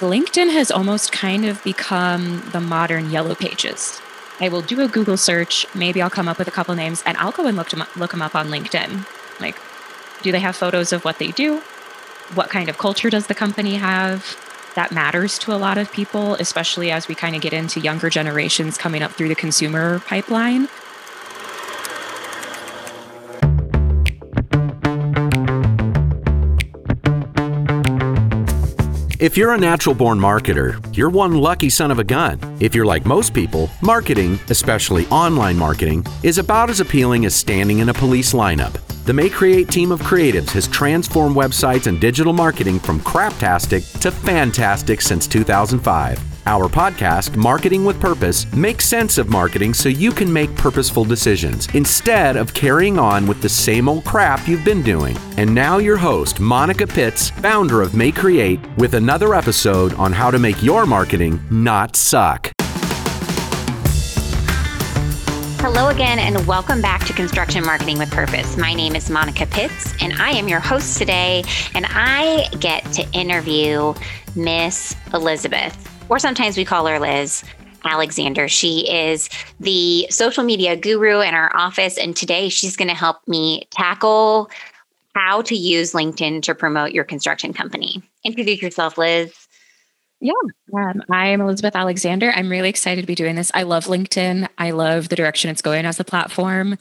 LinkedIn has almost kind of become the modern yellow pages. I will do a Google search, maybe I'll come up with a couple names, and I'll go and look them up, look them up on LinkedIn. Like, do they have photos of what they do? What kind of culture does the company have? That matters to a lot of people, especially as we kind of get into younger generations coming up through the consumer pipeline. If you're a natural born marketer, you're one lucky son of a gun. If you're like most people, marketing, especially online marketing, is about as appealing as standing in a police lineup. The May Create team of creatives has transformed websites and digital marketing from craptastic to fantastic since 2005. Our podcast, Marketing with Purpose, makes sense of marketing so you can make purposeful decisions instead of carrying on with the same old crap you've been doing. And now, your host, Monica Pitts, founder of May Create, with another episode on how to make your marketing not suck. Hello again, and welcome back to Construction Marketing with Purpose. My name is Monica Pitts, and I am your host today. And I get to interview Miss Elizabeth or sometimes we call her Liz. Alexander. She is the social media guru in our office. And today she's going to help me tackle how to use LinkedIn to promote your construction company. Introduce yourself, Liz. Yeah, um, I'm Elizabeth Alexander. I'm really excited to be doing this. I love LinkedIn. I love the direction it's going as a platform.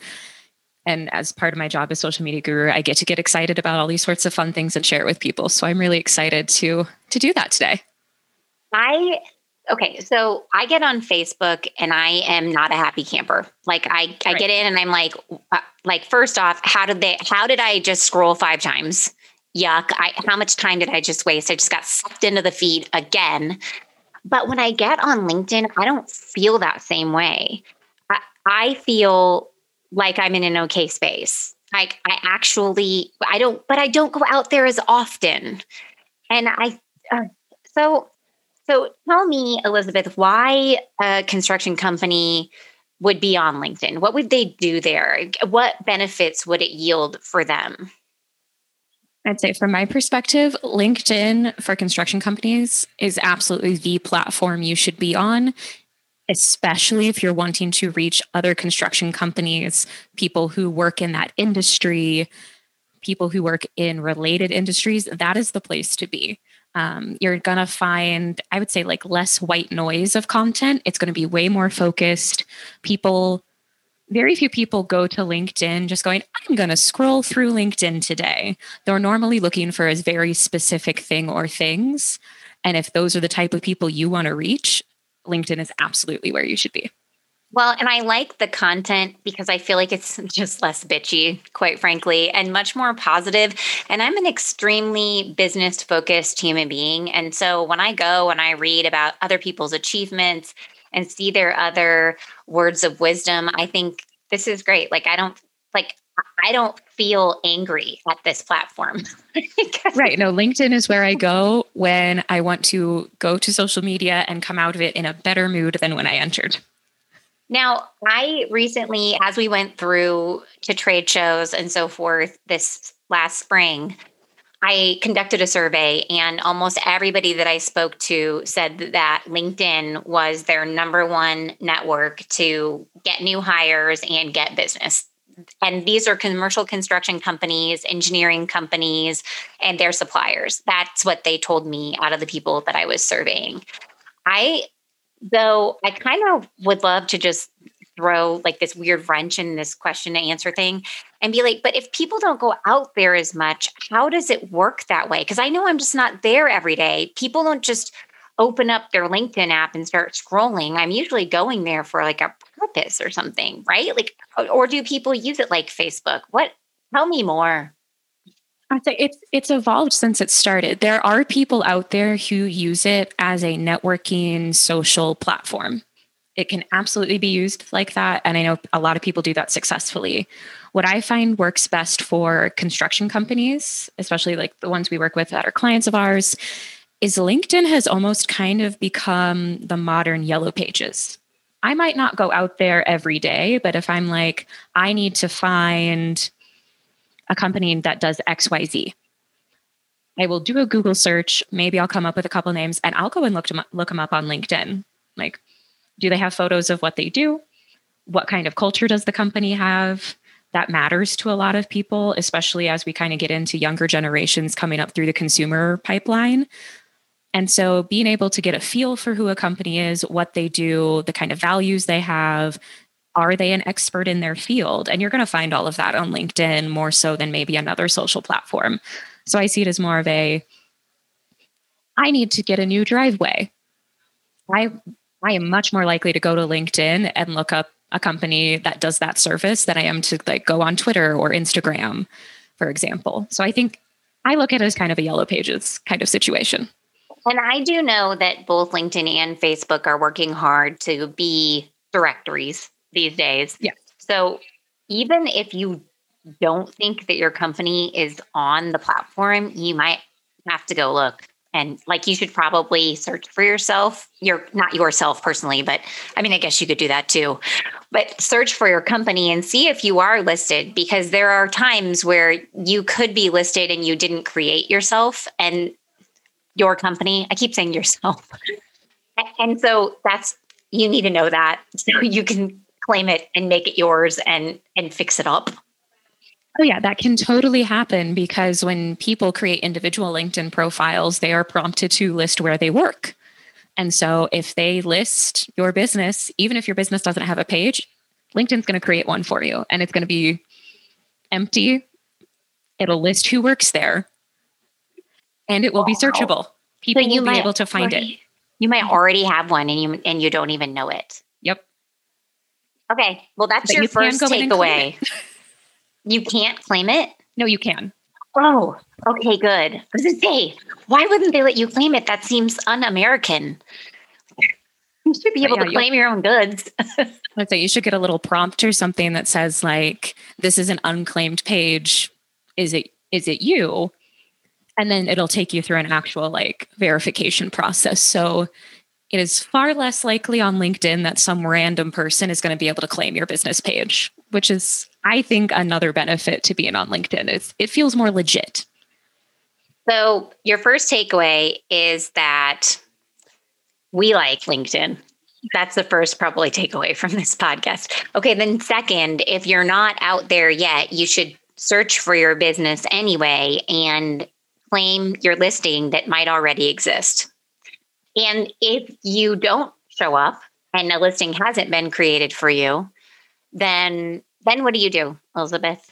And as part of my job as social media guru, I get to get excited about all these sorts of fun things and share it with people. So I'm really excited to to do that today. I okay, so I get on Facebook and I am not a happy camper. Like I right. I get in and I'm like uh, like first off, how did they how did I just scroll five times? Yuck. I how much time did I just waste? I just got sucked into the feed again. But when I get on LinkedIn, I don't feel that same way. I, I feel like I'm in an okay space. Like I actually I don't but I don't go out there as often. And I uh, so so tell me, Elizabeth, why a construction company would be on LinkedIn? What would they do there? What benefits would it yield for them? I'd say, from my perspective, LinkedIn for construction companies is absolutely the platform you should be on, especially if you're wanting to reach other construction companies, people who work in that industry, people who work in related industries. That is the place to be. Um, you're going to find, I would say, like less white noise of content. It's going to be way more focused. People, very few people go to LinkedIn just going, I'm going to scroll through LinkedIn today. They're normally looking for a very specific thing or things. And if those are the type of people you want to reach, LinkedIn is absolutely where you should be. Well, and I like the content because I feel like it's just less bitchy, quite frankly, and much more positive. And I'm an extremely business focused human being. And so when I go and I read about other people's achievements and see their other words of wisdom, I think this is great. Like, I don't like, I don't feel angry at this platform. right. No, LinkedIn is where I go when I want to go to social media and come out of it in a better mood than when I entered. Now, I recently, as we went through to trade shows and so forth this last spring, I conducted a survey, and almost everybody that I spoke to said that LinkedIn was their number one network to get new hires and get business. And these are commercial construction companies, engineering companies, and their suppliers. That's what they told me out of the people that I was surveying. I Though I kind of would love to just throw like this weird wrench in this question and answer thing and be like, but if people don't go out there as much, how does it work that way? Because I know I'm just not there every day. People don't just open up their LinkedIn app and start scrolling. I'm usually going there for like a purpose or something, right? Like, or do people use it like Facebook? What? Tell me more. I think it's it's evolved since it started. There are people out there who use it as a networking social platform. It can absolutely be used like that. And I know a lot of people do that successfully. What I find works best for construction companies, especially like the ones we work with that are clients of ours, is LinkedIn has almost kind of become the modern yellow pages. I might not go out there every day, but if I'm like, I need to find a company that does XYZ. I will do a Google search. Maybe I'll come up with a couple names and I'll go and look them up, look them up on LinkedIn. Like, do they have photos of what they do? What kind of culture does the company have? That matters to a lot of people, especially as we kind of get into younger generations coming up through the consumer pipeline. And so being able to get a feel for who a company is, what they do, the kind of values they have, are they an expert in their field? And you're going to find all of that on LinkedIn more so than maybe another social platform. So I see it as more of a I need to get a new driveway. I I am much more likely to go to LinkedIn and look up a company that does that service than I am to like go on Twitter or Instagram, for example. So I think I look at it as kind of a yellow pages kind of situation. And I do know that both LinkedIn and Facebook are working hard to be directories these days. Yeah. So even if you don't think that your company is on the platform, you might have to go look. And like you should probably search for yourself. You're not yourself personally, but I mean, I guess you could do that too. But search for your company and see if you are listed because there are times where you could be listed and you didn't create yourself and your company. I keep saying yourself. and so that's you need to know that so you can claim it and make it yours and and fix it up. Oh, yeah, that can totally happen because when people create individual LinkedIn profiles, they are prompted to list where they work. And so if they list your business, even if your business doesn't have a page, LinkedIn's going to create one for you and it's going to be empty. It'll list who works there and it will be searchable. People so you will be able to find already, it. You might already have one and you and you don't even know it. Okay. Well, that's your you first takeaway. You can't claim it? No, you can. Oh, okay, good. I was gonna say, why wouldn't they let you claim it? That seems un-American. You should be able yeah, to claim your own goods. let's say you should get a little prompt or something that says like, "This is an unclaimed page. Is it is it you?" And then it'll take you through an actual like verification process. So it is far less likely on LinkedIn that some random person is going to be able to claim your business page, which is, I think, another benefit to being on LinkedIn. It's, it feels more legit. So, your first takeaway is that we like LinkedIn. That's the first probably takeaway from this podcast. Okay, then, second, if you're not out there yet, you should search for your business anyway and claim your listing that might already exist. And if you don't show up and a listing hasn't been created for you, then then what do you do, Elizabeth?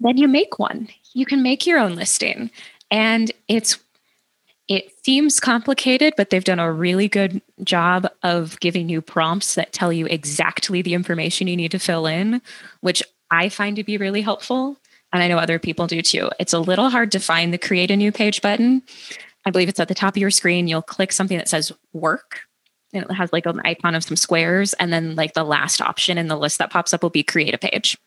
Then you make one. You can make your own listing. And it's it seems complicated, but they've done a really good job of giving you prompts that tell you exactly the information you need to fill in, which I find to be really helpful. And I know other people do too. It's a little hard to find the create a new page button. I believe it's at the top of your screen. You'll click something that says work and it has like an icon of some squares. And then like the last option in the list that pops up will be create a page.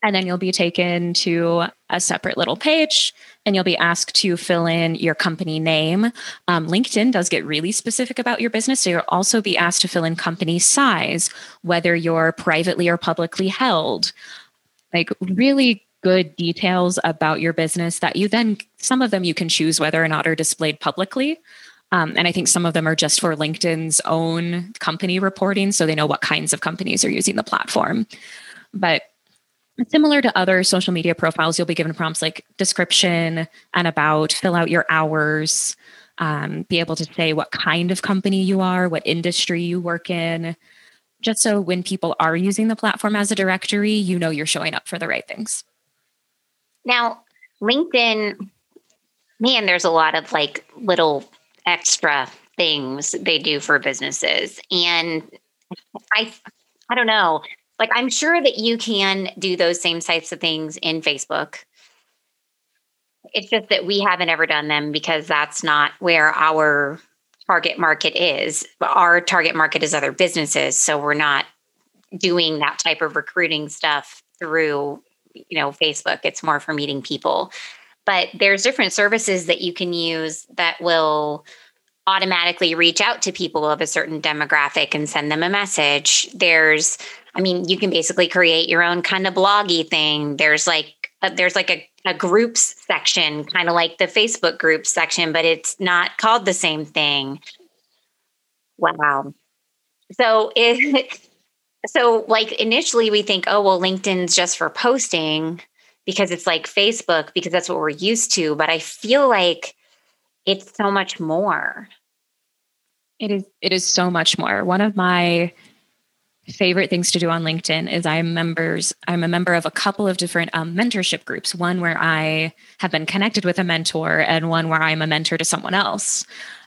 And then you'll be taken to a separate little page and you'll be asked to fill in your company name. Um, LinkedIn does get really specific about your business. So you'll also be asked to fill in company size, whether you're privately or publicly held. Like, really good details about your business that you then, some of them you can choose whether or not are displayed publicly. Um, and I think some of them are just for LinkedIn's own company reporting, so they know what kinds of companies are using the platform. But similar to other social media profiles, you'll be given prompts like description and about, fill out your hours, um, be able to say what kind of company you are, what industry you work in, just so when people are using the platform as a directory, you know you're showing up for the right things. Now, LinkedIn, man, there's a lot of like little extra things they do for businesses. And I I don't know. Like I'm sure that you can do those same types of things in Facebook. It's just that we haven't ever done them because that's not where our target market is. Our target market is other businesses, so we're not doing that type of recruiting stuff through you know facebook it's more for meeting people but there's different services that you can use that will automatically reach out to people of a certain demographic and send them a message there's i mean you can basically create your own kind of bloggy thing there's like a, there's like a, a groups section, kind of like the Facebook groups section, but it's not called the same thing. Wow. So it so like initially we think, oh well, LinkedIn's just for posting because it's like Facebook because that's what we're used to. But I feel like it's so much more. It is it is so much more. One of my favorite things to do on LinkedIn is I'm members I'm a member of a couple of different um, mentorship groups. One where I have been connected with a mentor, and one where I'm a mentor to someone else.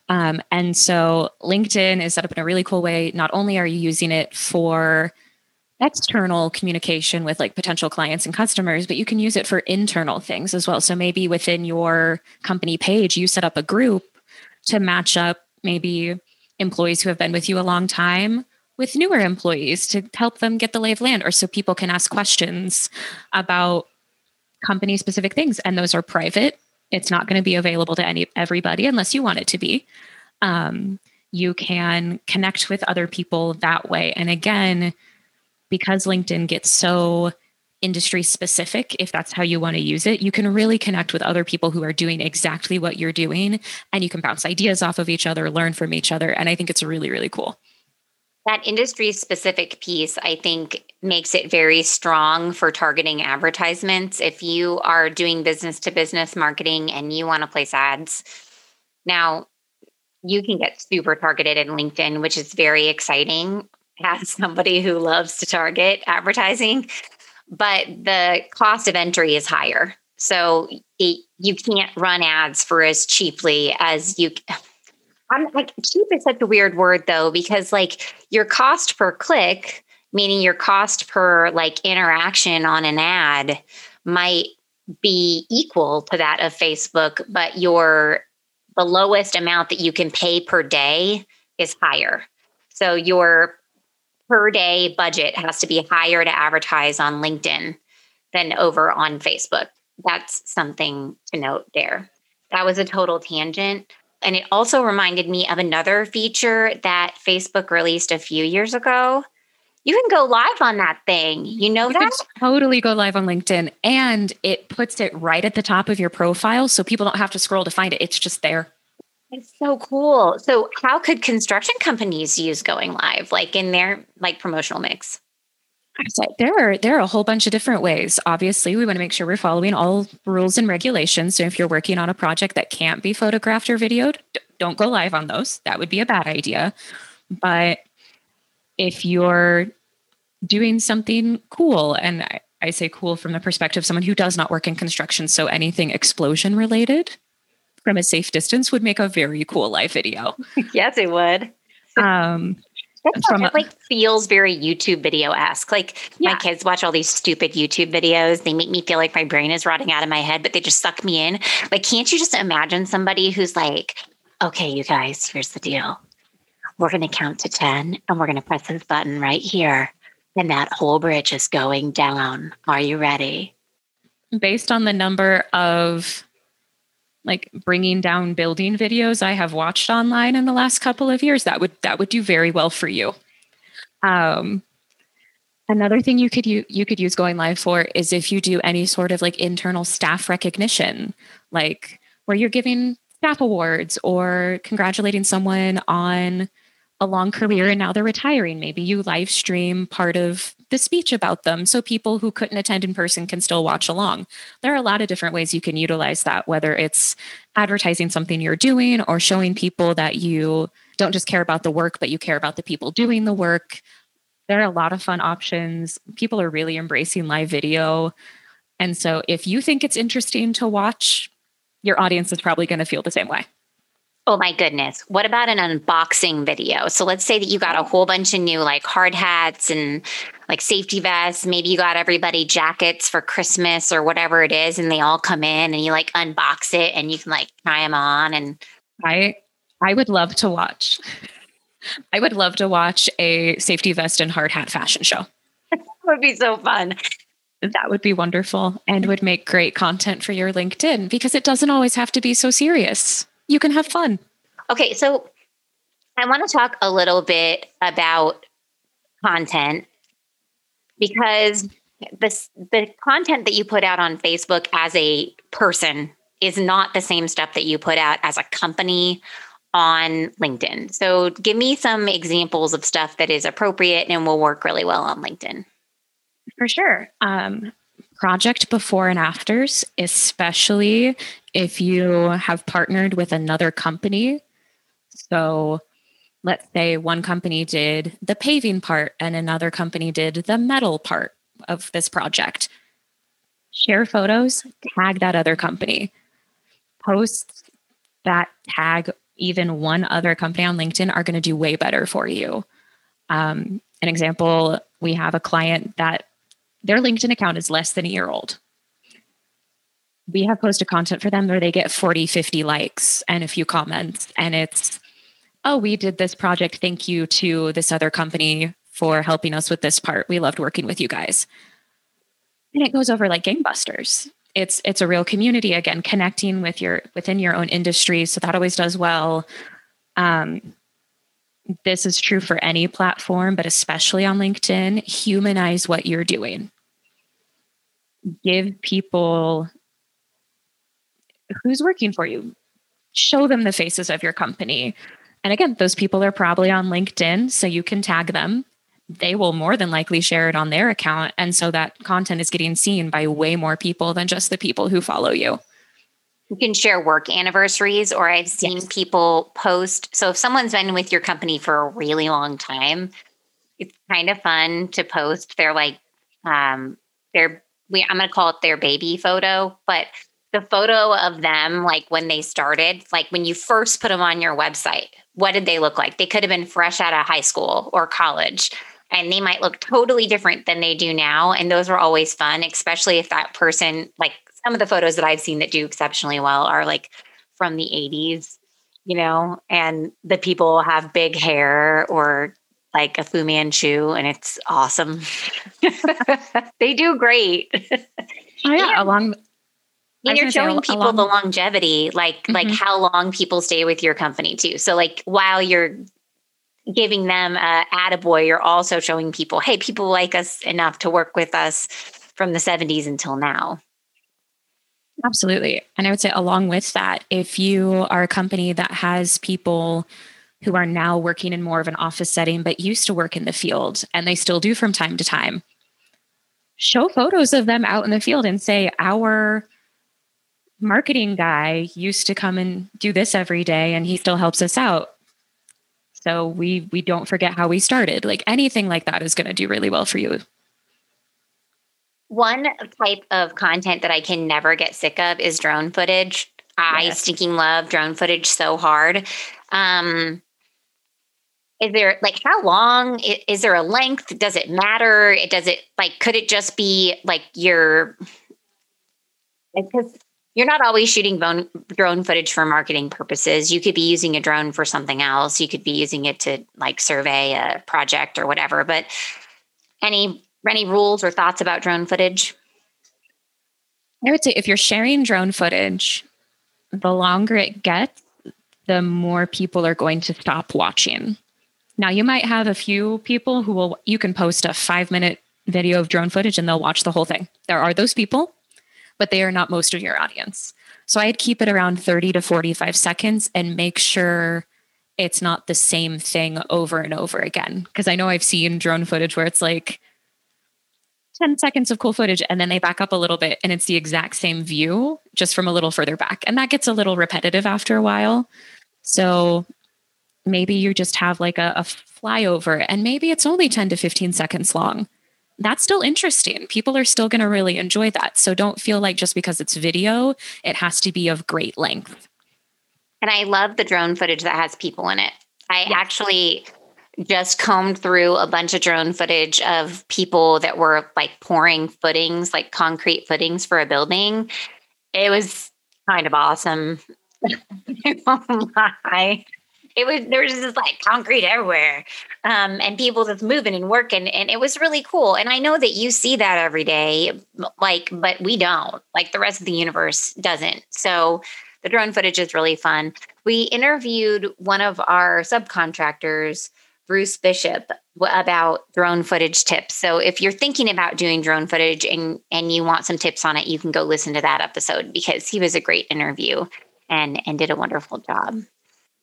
Um, and so LinkedIn is set up in a really cool way. Not only are you using it for external communication with like potential clients and customers, but you can use it for internal things as well. So maybe within your company page, you set up a group to match up maybe employees who have been with you a long time with newer employees to help them get the lay of land or so people can ask questions about company specific things and those are private it's not going to be available to any everybody unless you want it to be. Um, you can connect with other people that way. And again because linkedin gets so industry specific if that's how you want to use it you can really connect with other people who are doing exactly what you're doing and you can bounce ideas off of each other learn from each other and i think it's really really cool that industry specific piece, I think, makes it very strong for targeting advertisements. If you are doing business to business marketing and you want to place ads, now you can get super targeted in LinkedIn, which is very exciting as somebody who loves to target advertising. But the cost of entry is higher. So it, you can't run ads for as cheaply as you I'm like cheap is such a weird word though, because like your cost per click, meaning your cost per like interaction on an ad might be equal to that of Facebook, but your the lowest amount that you can pay per day is higher. So your per day budget has to be higher to advertise on LinkedIn than over on Facebook. That's something to note there. That was a total tangent. And it also reminded me of another feature that Facebook released a few years ago. You can go live on that thing. You know you that? totally go live on LinkedIn and it puts it right at the top of your profile so people don't have to scroll to find it. It's just there. It's so cool. So how could construction companies use going live like in their like promotional mix? There are there are a whole bunch of different ways. Obviously, we want to make sure we're following all rules and regulations. So if you're working on a project that can't be photographed or videoed, don't go live on those. That would be a bad idea. But if you're doing something cool, and I, I say cool from the perspective of someone who does not work in construction, so anything explosion related from a safe distance would make a very cool live video. yes, it would. Um, from it like feels very YouTube video esque. Like yeah. my kids watch all these stupid YouTube videos. They make me feel like my brain is rotting out of my head, but they just suck me in. Like, can't you just imagine somebody who's like, okay, you guys, here's the deal. We're going to count to 10 and we're going to press this button right here. And that whole bridge is going down. Are you ready? Based on the number of like bringing down building videos I have watched online in the last couple of years, that would that would do very well for you. Um, another thing you could you you could use going live for is if you do any sort of like internal staff recognition, like where you're giving staff awards or congratulating someone on a long career and now they're retiring. Maybe you live stream part of the speech about them so people who couldn't attend in person can still watch along. There are a lot of different ways you can utilize that, whether it's advertising something you're doing or showing people that you don't just care about the work, but you care about the people doing the work. There are a lot of fun options. People are really embracing live video. And so if you think it's interesting to watch, your audience is probably going to feel the same way. Oh my goodness. What about an unboxing video? So let's say that you got a whole bunch of new like hard hats and like safety vests. Maybe you got everybody jackets for Christmas or whatever it is, and they all come in and you like unbox it and you can like try them on. And I, I would love to watch. I would love to watch a safety vest and hard hat fashion show. that would be so fun. That would be wonderful and would make great content for your LinkedIn because it doesn't always have to be so serious you can have fun. Okay, so I want to talk a little bit about content because this the content that you put out on Facebook as a person is not the same stuff that you put out as a company on LinkedIn. So give me some examples of stuff that is appropriate and will work really well on LinkedIn. For sure. Um, project before and afters, especially if you have partnered with another company. So let's say one company did the paving part and another company did the metal part of this project. Share photos, tag that other company. post that tag even one other company on LinkedIn are going to do way better for you. Um, an example we have a client that their LinkedIn account is less than a year old. We have posted content for them where they get 40, 50 likes and a few comments, and it's oh, we did this project. Thank you to this other company for helping us with this part. We loved working with you guys. And it goes over like gangbusters. It's it's a real community again, connecting with your within your own industry. So that always does well. Um, this is true for any platform, but especially on LinkedIn. Humanize what you're doing. Give people who's working for you. Show them the faces of your company and again, those people are probably on LinkedIn, so you can tag them. They will more than likely share it on their account. And so that content is getting seen by way more people than just the people who follow you. You can share work anniversaries, or I've seen yes. people post. So if someone's been with your company for a really long time, it's kind of fun to post their like um their we I'm gonna call it their baby photo, but the photo of them like when they started, like when you first put them on your website, what did they look like? They could have been fresh out of high school or college, and they might look totally different than they do now. And those are always fun, especially if that person, like some of the photos that I've seen that do exceptionally well, are like from the 80s, you know, and the people have big hair or like a Fu Manchu, and it's awesome. they do great. Oh, yeah, yeah. along and you're showing people long- the longevity, like mm-hmm. like how long people stay with your company too. So like while you're giving them a attaboy, you're also showing people, hey, people like us enough to work with us from the 70s until now. Absolutely. And I would say along with that, if you are a company that has people who are now working in more of an office setting but used to work in the field and they still do from time to time, show photos of them out in the field and say our marketing guy used to come and do this every day and he still helps us out. So we we don't forget how we started. Like anything like that is going to do really well for you. One type of content that i can never get sick of is drone footage. I stinking love drone footage so hard. Um is there like how long is, is there a length? Does it matter? It does it like could it just be like your because you're not always shooting drone footage for marketing purposes. You could be using a drone for something else. You could be using it to like survey a project or whatever. But any any rules or thoughts about drone footage? I would say if you're sharing drone footage, the longer it gets, the more people are going to stop watching. Now you might have a few people who will you can post a 5 minute video of drone footage and they'll watch the whole thing. There are those people but they are not most of your audience. So I'd keep it around 30 to 45 seconds and make sure it's not the same thing over and over again. Because I know I've seen drone footage where it's like 10 seconds of cool footage and then they back up a little bit and it's the exact same view just from a little further back. And that gets a little repetitive after a while. So maybe you just have like a, a flyover and maybe it's only 10 to 15 seconds long that's still interesting. People are still going to really enjoy that. So don't feel like just because it's video, it has to be of great length. And I love the drone footage that has people in it. I yeah. actually just combed through a bunch of drone footage of people that were like pouring footings, like concrete footings for a building. It was kind of awesome. oh it was there was just like concrete everywhere um, and people just moving and working and it was really cool and i know that you see that every day like but we don't like the rest of the universe doesn't so the drone footage is really fun we interviewed one of our subcontractors Bruce Bishop about drone footage tips. So if you're thinking about doing drone footage and and you want some tips on it, you can go listen to that episode because he was a great interview and and did a wonderful job.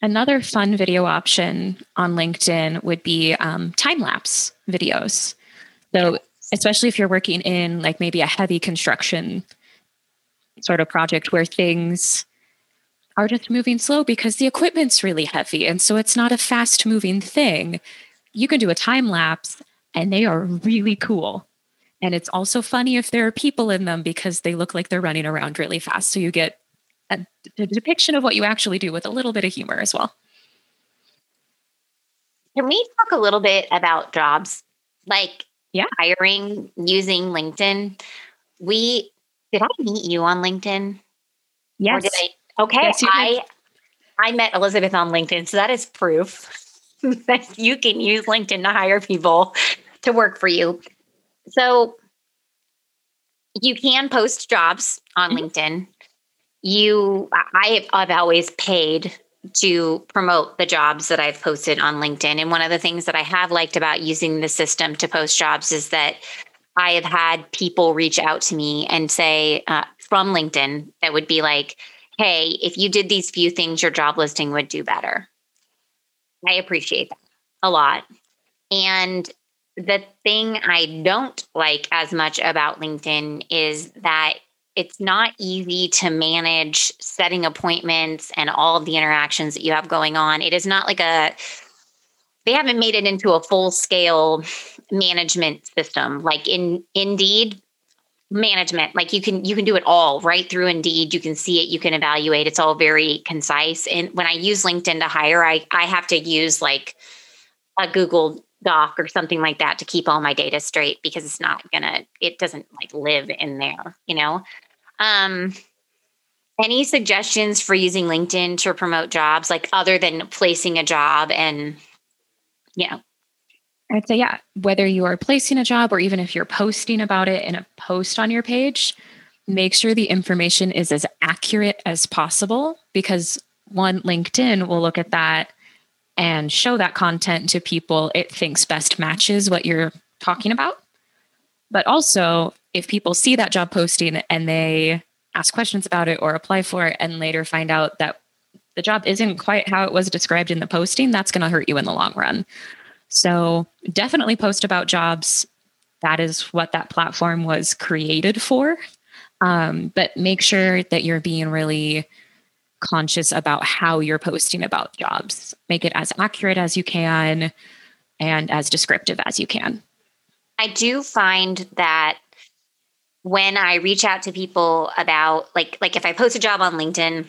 Another fun video option on LinkedIn would be um, time lapse videos. So especially if you're working in like maybe a heavy construction sort of project where things are just moving slow because the equipment's really heavy and so it's not a fast moving thing you can do a time lapse and they are really cool. And it's also funny if there are people in them because they look like they're running around really fast. So you get a, a depiction of what you actually do with a little bit of humor as well. Can we talk a little bit about jobs? Like yeah. hiring using linkedin. We did i meet you on linkedin? Yes. I, okay yes, i i met elizabeth on linkedin so that is proof that you can use linkedin to hire people to work for you. So you can post jobs on mm-hmm. linkedin you I, i've always paid to promote the jobs that I've posted on LinkedIn. And one of the things that I have liked about using the system to post jobs is that I have had people reach out to me and say uh, from LinkedIn that would be like, hey, if you did these few things, your job listing would do better. I appreciate that a lot. And the thing I don't like as much about LinkedIn is that it's not easy to manage setting appointments and all of the interactions that you have going on. It is not like a they haven't made it into a full scale management system. Like in Indeed management like you can you can do it all right through Indeed. You can see it you can evaluate. It's all very concise. And when I use LinkedIn to hire I I have to use like a Google doc or something like that to keep all my data straight because it's not gonna it doesn't like live in there you know um, any suggestions for using LinkedIn to promote jobs, like other than placing a job and, yeah. I'd say, yeah, whether you are placing a job or even if you're posting about it in a post on your page, make sure the information is as accurate as possible because one, LinkedIn will look at that and show that content to people it thinks best matches what you're talking about. But also, if people see that job posting and they ask questions about it or apply for it and later find out that the job isn't quite how it was described in the posting, that's going to hurt you in the long run. So definitely post about jobs. That is what that platform was created for. Um, but make sure that you're being really conscious about how you're posting about jobs. Make it as accurate as you can and as descriptive as you can. I do find that when I reach out to people about like like if I post a job on LinkedIn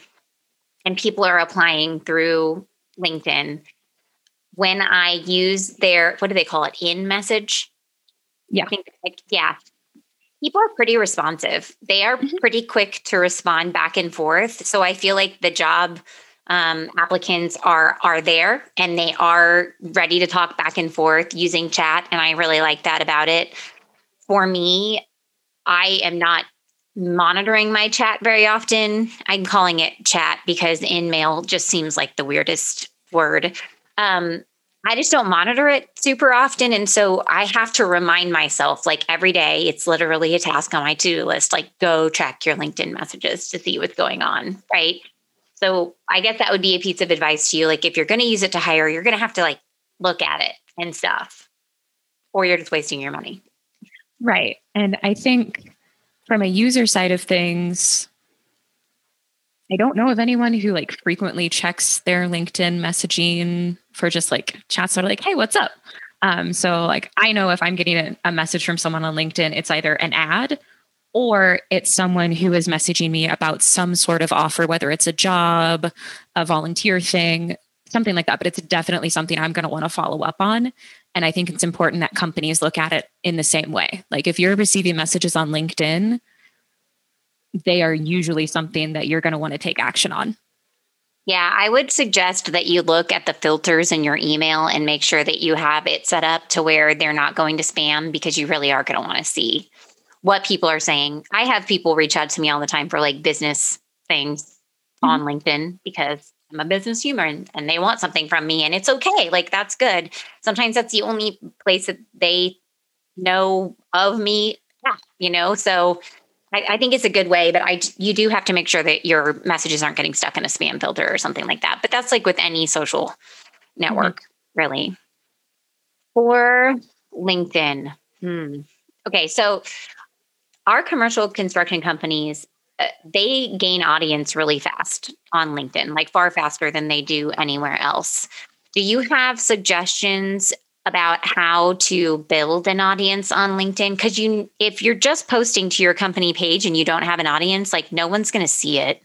and people are applying through LinkedIn, when I use their what do they call it in message? Yeah, think, like, yeah. People are pretty responsive. They are mm-hmm. pretty quick to respond back and forth. So I feel like the job um, applicants are are there and they are ready to talk back and forth using chat, and I really like that about it. For me, I am not monitoring my chat very often. I'm calling it chat because InMail just seems like the weirdest word. Um, I just don't monitor it super often. And so I have to remind myself, like every day, it's literally a task on my to do list, like go track your LinkedIn messages to see what's going on. Right. So I guess that would be a piece of advice to you. Like if you're going to use it to hire, you're going to have to like look at it and stuff, or you're just wasting your money. Right. And I think from a user side of things, I don't know of anyone who like frequently checks their LinkedIn messaging for just like chats that are like, hey, what's up? Um, so like I know if I'm getting a, a message from someone on LinkedIn, it's either an ad or it's someone who is messaging me about some sort of offer, whether it's a job, a volunteer thing, something like that. But it's definitely something I'm going to want to follow up on. And I think it's important that companies look at it in the same way. Like if you're receiving messages on LinkedIn, they are usually something that you're going to want to take action on. Yeah, I would suggest that you look at the filters in your email and make sure that you have it set up to where they're not going to spam because you really are going to want to see what people are saying. I have people reach out to me all the time for like business things mm-hmm. on LinkedIn because I'm a business human and they want something from me and it's okay. Like that's good. Sometimes that's the only place that they know of me. Yeah, you know, so I, I, think it's a good way, but I you do have to make sure that your messages aren't getting stuck in a spam filter or something like that. But that's like with any social network, mm-hmm. really. For LinkedIn, hmm. okay, so our commercial construction companies Uh, they gain audience really fast on LinkedIn, like far faster than they do anywhere else. Do you have suggestions about how to build an audience on LinkedIn? Because you, if you're just posting to your company page and you don't have an audience, like no one's going to see it.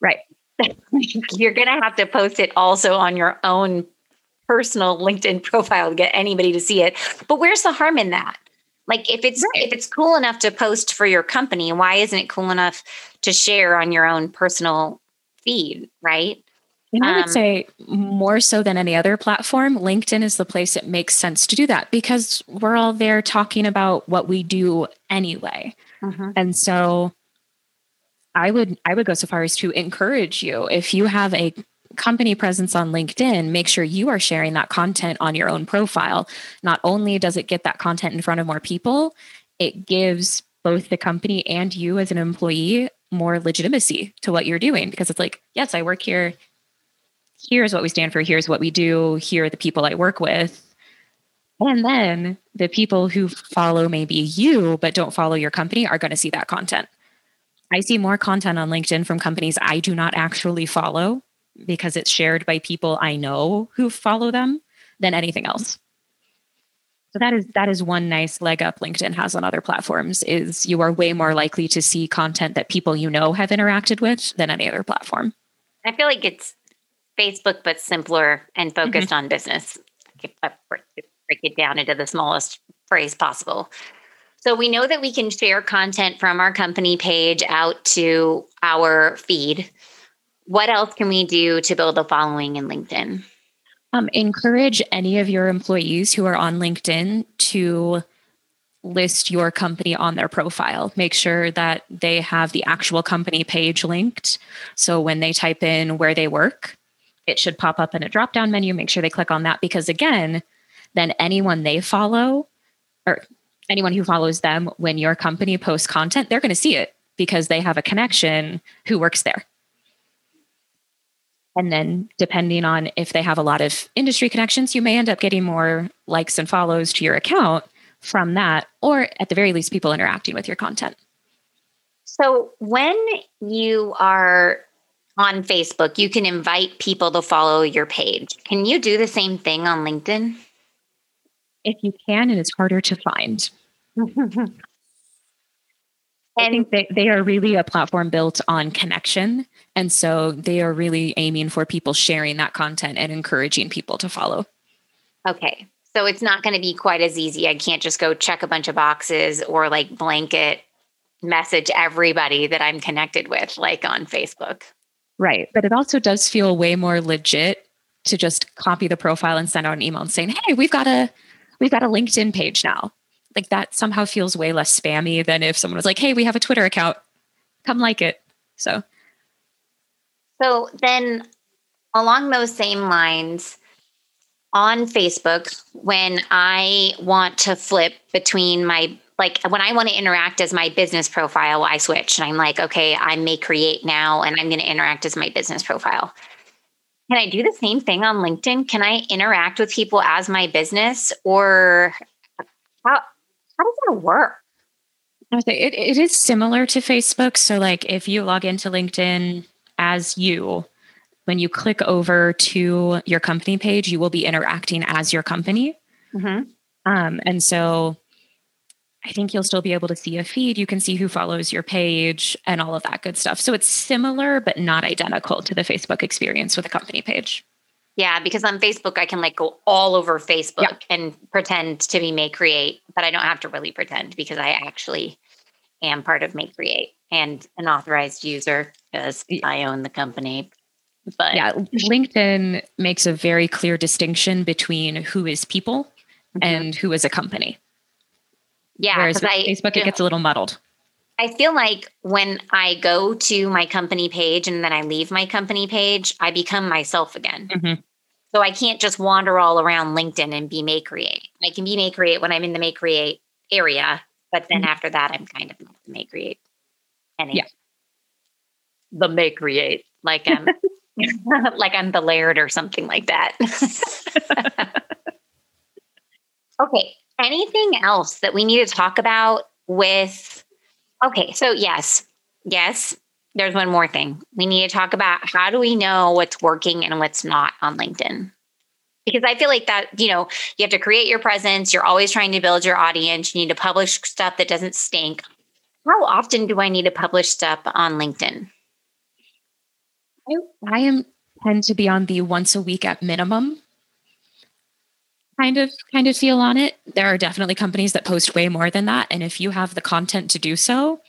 Right. you're going to have to post it also on your own personal LinkedIn profile to get anybody to see it. But where's the harm in that? Like if it's right. if it's cool enough to post for your company, why isn't it cool enough to share on your own personal feed, right? And I would um, say more so than any other platform, LinkedIn is the place it makes sense to do that because we're all there talking about what we do anyway. Uh-huh. And so I would I would go so far as to encourage you if you have a company presence on LinkedIn, make sure you are sharing that content on your own profile. Not only does it get that content in front of more people, it gives both the company and you as an employee more legitimacy to what you're doing because it's like, yes, I work here. Here's what we stand for. Here's what we do. Here are the people I work with. And then the people who follow maybe you, but don't follow your company are going to see that content. I see more content on LinkedIn from companies I do not actually follow because it's shared by people I know who follow them than anything else. So that is that is one nice leg up LinkedIn has on other platforms is you are way more likely to see content that people you know have interacted with than any other platform. I feel like it's Facebook but simpler and focused mm-hmm. on business. If I break it down into the smallest phrase possible. So we know that we can share content from our company page out to our feed what else can we do to build a following in LinkedIn? Um, encourage any of your employees who are on LinkedIn to list your company on their profile. Make sure that they have the actual company page linked. So when they type in where they work, it should pop up in a drop down menu. Make sure they click on that because, again, then anyone they follow or anyone who follows them when your company posts content, they're going to see it because they have a connection who works there. And then, depending on if they have a lot of industry connections, you may end up getting more likes and follows to your account from that, or at the very least, people interacting with your content. So, when you are on Facebook, you can invite people to follow your page. Can you do the same thing on LinkedIn? If you can, and it's harder to find. I think they, they are really a platform built on connection. And so they are really aiming for people sharing that content and encouraging people to follow. Okay. So it's not going to be quite as easy. I can't just go check a bunch of boxes or like blanket message everybody that I'm connected with, like on Facebook. Right. But it also does feel way more legit to just copy the profile and send out an email and saying, Hey, we've got a we've got a LinkedIn page now like that somehow feels way less spammy than if someone was like, "Hey, we have a Twitter account. Come like it." So So then along those same lines on Facebook when I want to flip between my like when I want to interact as my business profile, I switch and I'm like, okay, I may create now and I'm going to interact as my business profile. Can I do the same thing on LinkedIn? Can I interact with people as my business or how how does that work? It, it is similar to Facebook. So, like, if you log into LinkedIn as you, when you click over to your company page, you will be interacting as your company. Mm-hmm. Um, and so, I think you'll still be able to see a feed. You can see who follows your page and all of that good stuff. So, it's similar, but not identical to the Facebook experience with a company page. Yeah, because on Facebook, I can like go all over Facebook yeah. and pretend to be Make Create, but I don't have to really pretend because I actually am part of Make Create and an authorized user because I own the company. But yeah, LinkedIn makes a very clear distinction between who is people mm-hmm. and who is a company. Yeah, whereas with I, Facebook, it gets a little muddled. I feel like when I go to my company page and then I leave my company page, I become myself again. Mm-hmm. So I can't just wander all around LinkedIn and be May Create. I can be May Create when I'm in the May Create area, but then mm-hmm. after that, I'm kind of not the May Create. And yeah. the May Create, like I'm like I'm the Laird or something like that. okay. Anything else that we need to talk about with? Okay, so yes, yes, there's one more thing. We need to talk about how do we know what's working and what's not on LinkedIn? Because I feel like that, you know, you have to create your presence. You're always trying to build your audience. You need to publish stuff that doesn't stink. How often do I need to publish stuff on LinkedIn? I, I am tend to be on the once a week at minimum kind of kind of feel on it. There are definitely companies that post way more than that. And if you have the content to do so,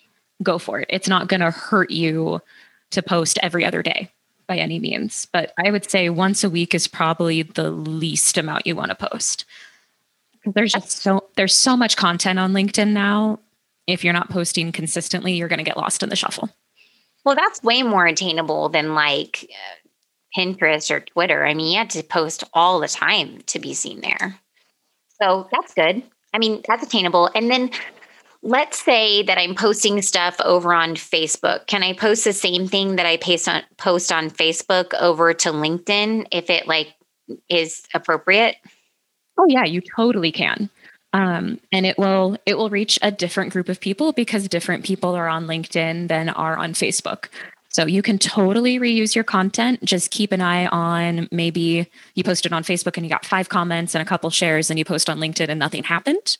go for it. It's not going to hurt you to post every other day by any means. But I would say once a week is probably the least amount you want to post. There's just so there's so much content on LinkedIn now. If you're not posting consistently, you're going to get lost in the shuffle. Well, that's way more attainable than like Pinterest or Twitter. I mean, you had to post all the time to be seen there. So that's good. I mean, that's attainable. And then let's say that I'm posting stuff over on Facebook. Can I post the same thing that I post on post on Facebook over to LinkedIn if it like is appropriate? Oh yeah, you totally can. Um, and it will it will reach a different group of people because different people are on LinkedIn than are on Facebook. So you can totally reuse your content. Just keep an eye on maybe you posted on Facebook and you got five comments and a couple shares, and you post on LinkedIn and nothing happened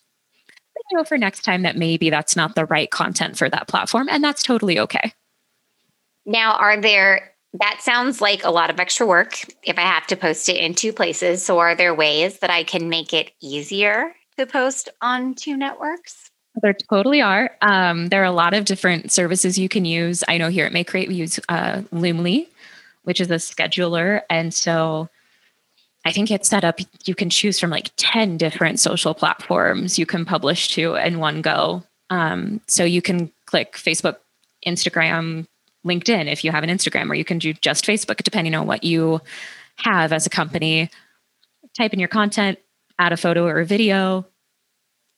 You know for next time that maybe that's not the right content for that platform, and that's totally okay. Now, are there that sounds like a lot of extra work if I have to post it in two places. So, are there ways that I can make it easier to post on two networks? There totally are. Um, there are a lot of different services you can use. I know here at MayeCreate we use uh, Loomly, which is a scheduler, and so I think it's set up, you can choose from like 10 different social platforms you can publish to in one go. Um, so you can click Facebook, Instagram, LinkedIn if you have an Instagram, or you can do just Facebook, depending on what you have as a company. Type in your content, add a photo or a video,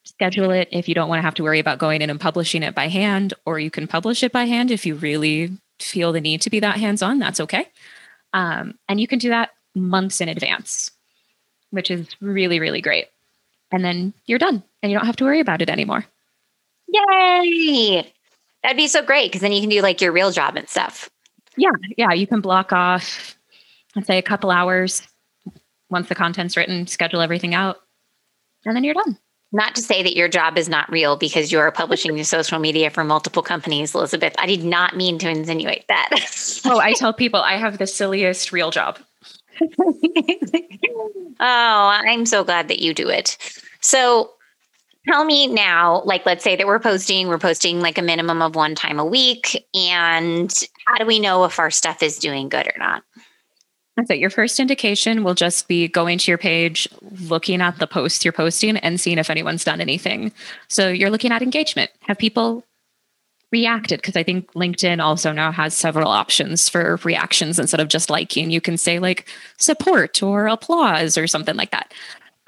schedule it if you don't want to have to worry about going in and publishing it by hand, or you can publish it by hand if you really feel the need to be that hands on. That's okay. Um, and you can do that months in advance, which is really, really great. And then you're done and you don't have to worry about it anymore. Yay! That'd be so great because then you can do like your real job and stuff. Yeah. Yeah. You can block off, let's say, a couple hours once the content's written, schedule everything out, and then you're done. Not to say that your job is not real because you're publishing your social media for multiple companies, Elizabeth. I did not mean to insinuate that. oh, I tell people I have the silliest real job. oh, I'm so glad that you do it. So tell me now, like, let's say that we're posting, we're posting like a minimum of one time a week. And how do we know if our stuff is doing good or not? So your first indication will just be going to your page, looking at the posts you're posting and seeing if anyone's done anything. So you're looking at engagement. Have people reacted because I think LinkedIn also now has several options for reactions instead of just liking. You can say like support or applause or something like that.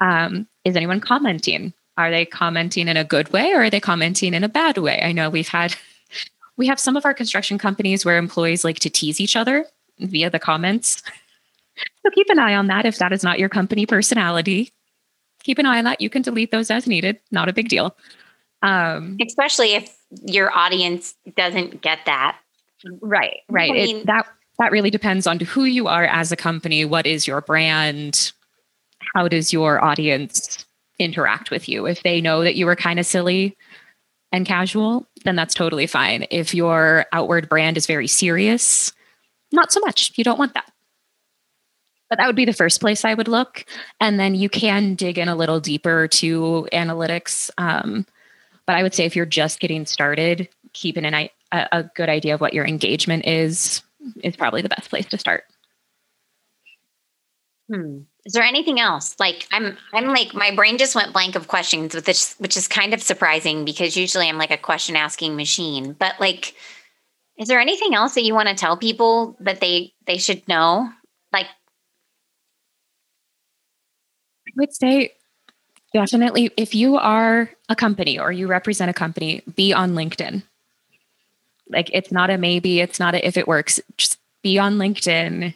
Um, is anyone commenting? Are they commenting in a good way or are they commenting in a bad way? I know we've had we have some of our construction companies where employees like to tease each other via the comments. So keep an eye on that if that is not your company personality. Keep an eye on that. You can delete those as needed. Not a big deal. Um, Especially if your audience doesn't get that. Right, right. I mean, it, that that really depends on who you are as a company. What is your brand? How does your audience interact with you? If they know that you were kind of silly and casual, then that's totally fine. If your outward brand is very serious, not so much. You don't want that. But that would be the first place I would look. And then you can dig in a little deeper to analytics. Um, but I would say if you're just getting started, keeping an, a, a good idea of what your engagement is is probably the best place to start. Hmm. Is there anything else? Like I'm I'm like my brain just went blank of questions with this which is kind of surprising because usually I'm like a question asking machine. But like is there anything else that you want to tell people that they they should know? Like would say definitely if you are a company or you represent a company, be on LinkedIn. Like it's not a maybe, it's not a if it works. Just be on LinkedIn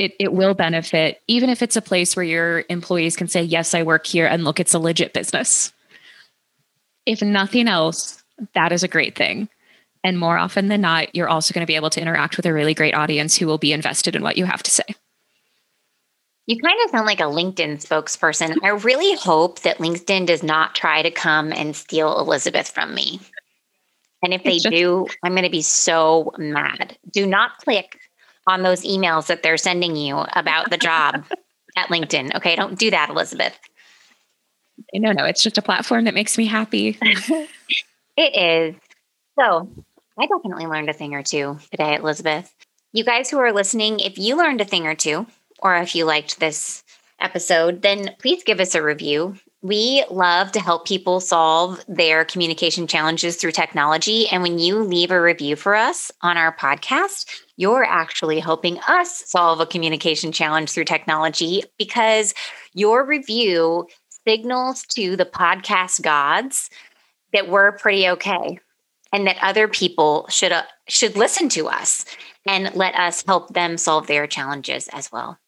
it, it will benefit, even if it's a place where your employees can say, Yes, I work here, and look, it's a legit business. If nothing else, that is a great thing. And more often than not, you're also going to be able to interact with a really great audience who will be invested in what you have to say. You kind of sound like a LinkedIn spokesperson. I really hope that LinkedIn does not try to come and steal Elizabeth from me. And if they do, I'm going to be so mad. Do not click on those emails that they're sending you about the job at LinkedIn. Okay, don't do that, Elizabeth. No, no, it's just a platform that makes me happy. it is. So I definitely learned a thing or two today, Elizabeth. You guys who are listening, if you learned a thing or two, or if you liked this episode, then please give us a review. We love to help people solve their communication challenges through technology. And when you leave a review for us on our podcast, you're actually helping us solve a communication challenge through technology because your review signals to the podcast gods that we're pretty okay and that other people should uh, should listen to us and let us help them solve their challenges as well.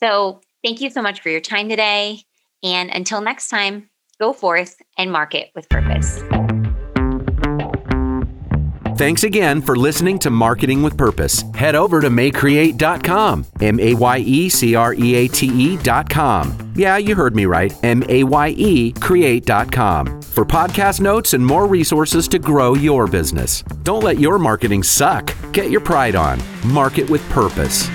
So, thank you so much for your time today and until next time, go forth and market with purpose. Thanks again for listening to Marketing with Purpose. Head over to mayecreate.com, M A Y E C R E A T E.com. Yeah, you heard me right, M A Y E create.com for podcast notes and more resources to grow your business. Don't let your marketing suck. Get your pride on. Market with Purpose.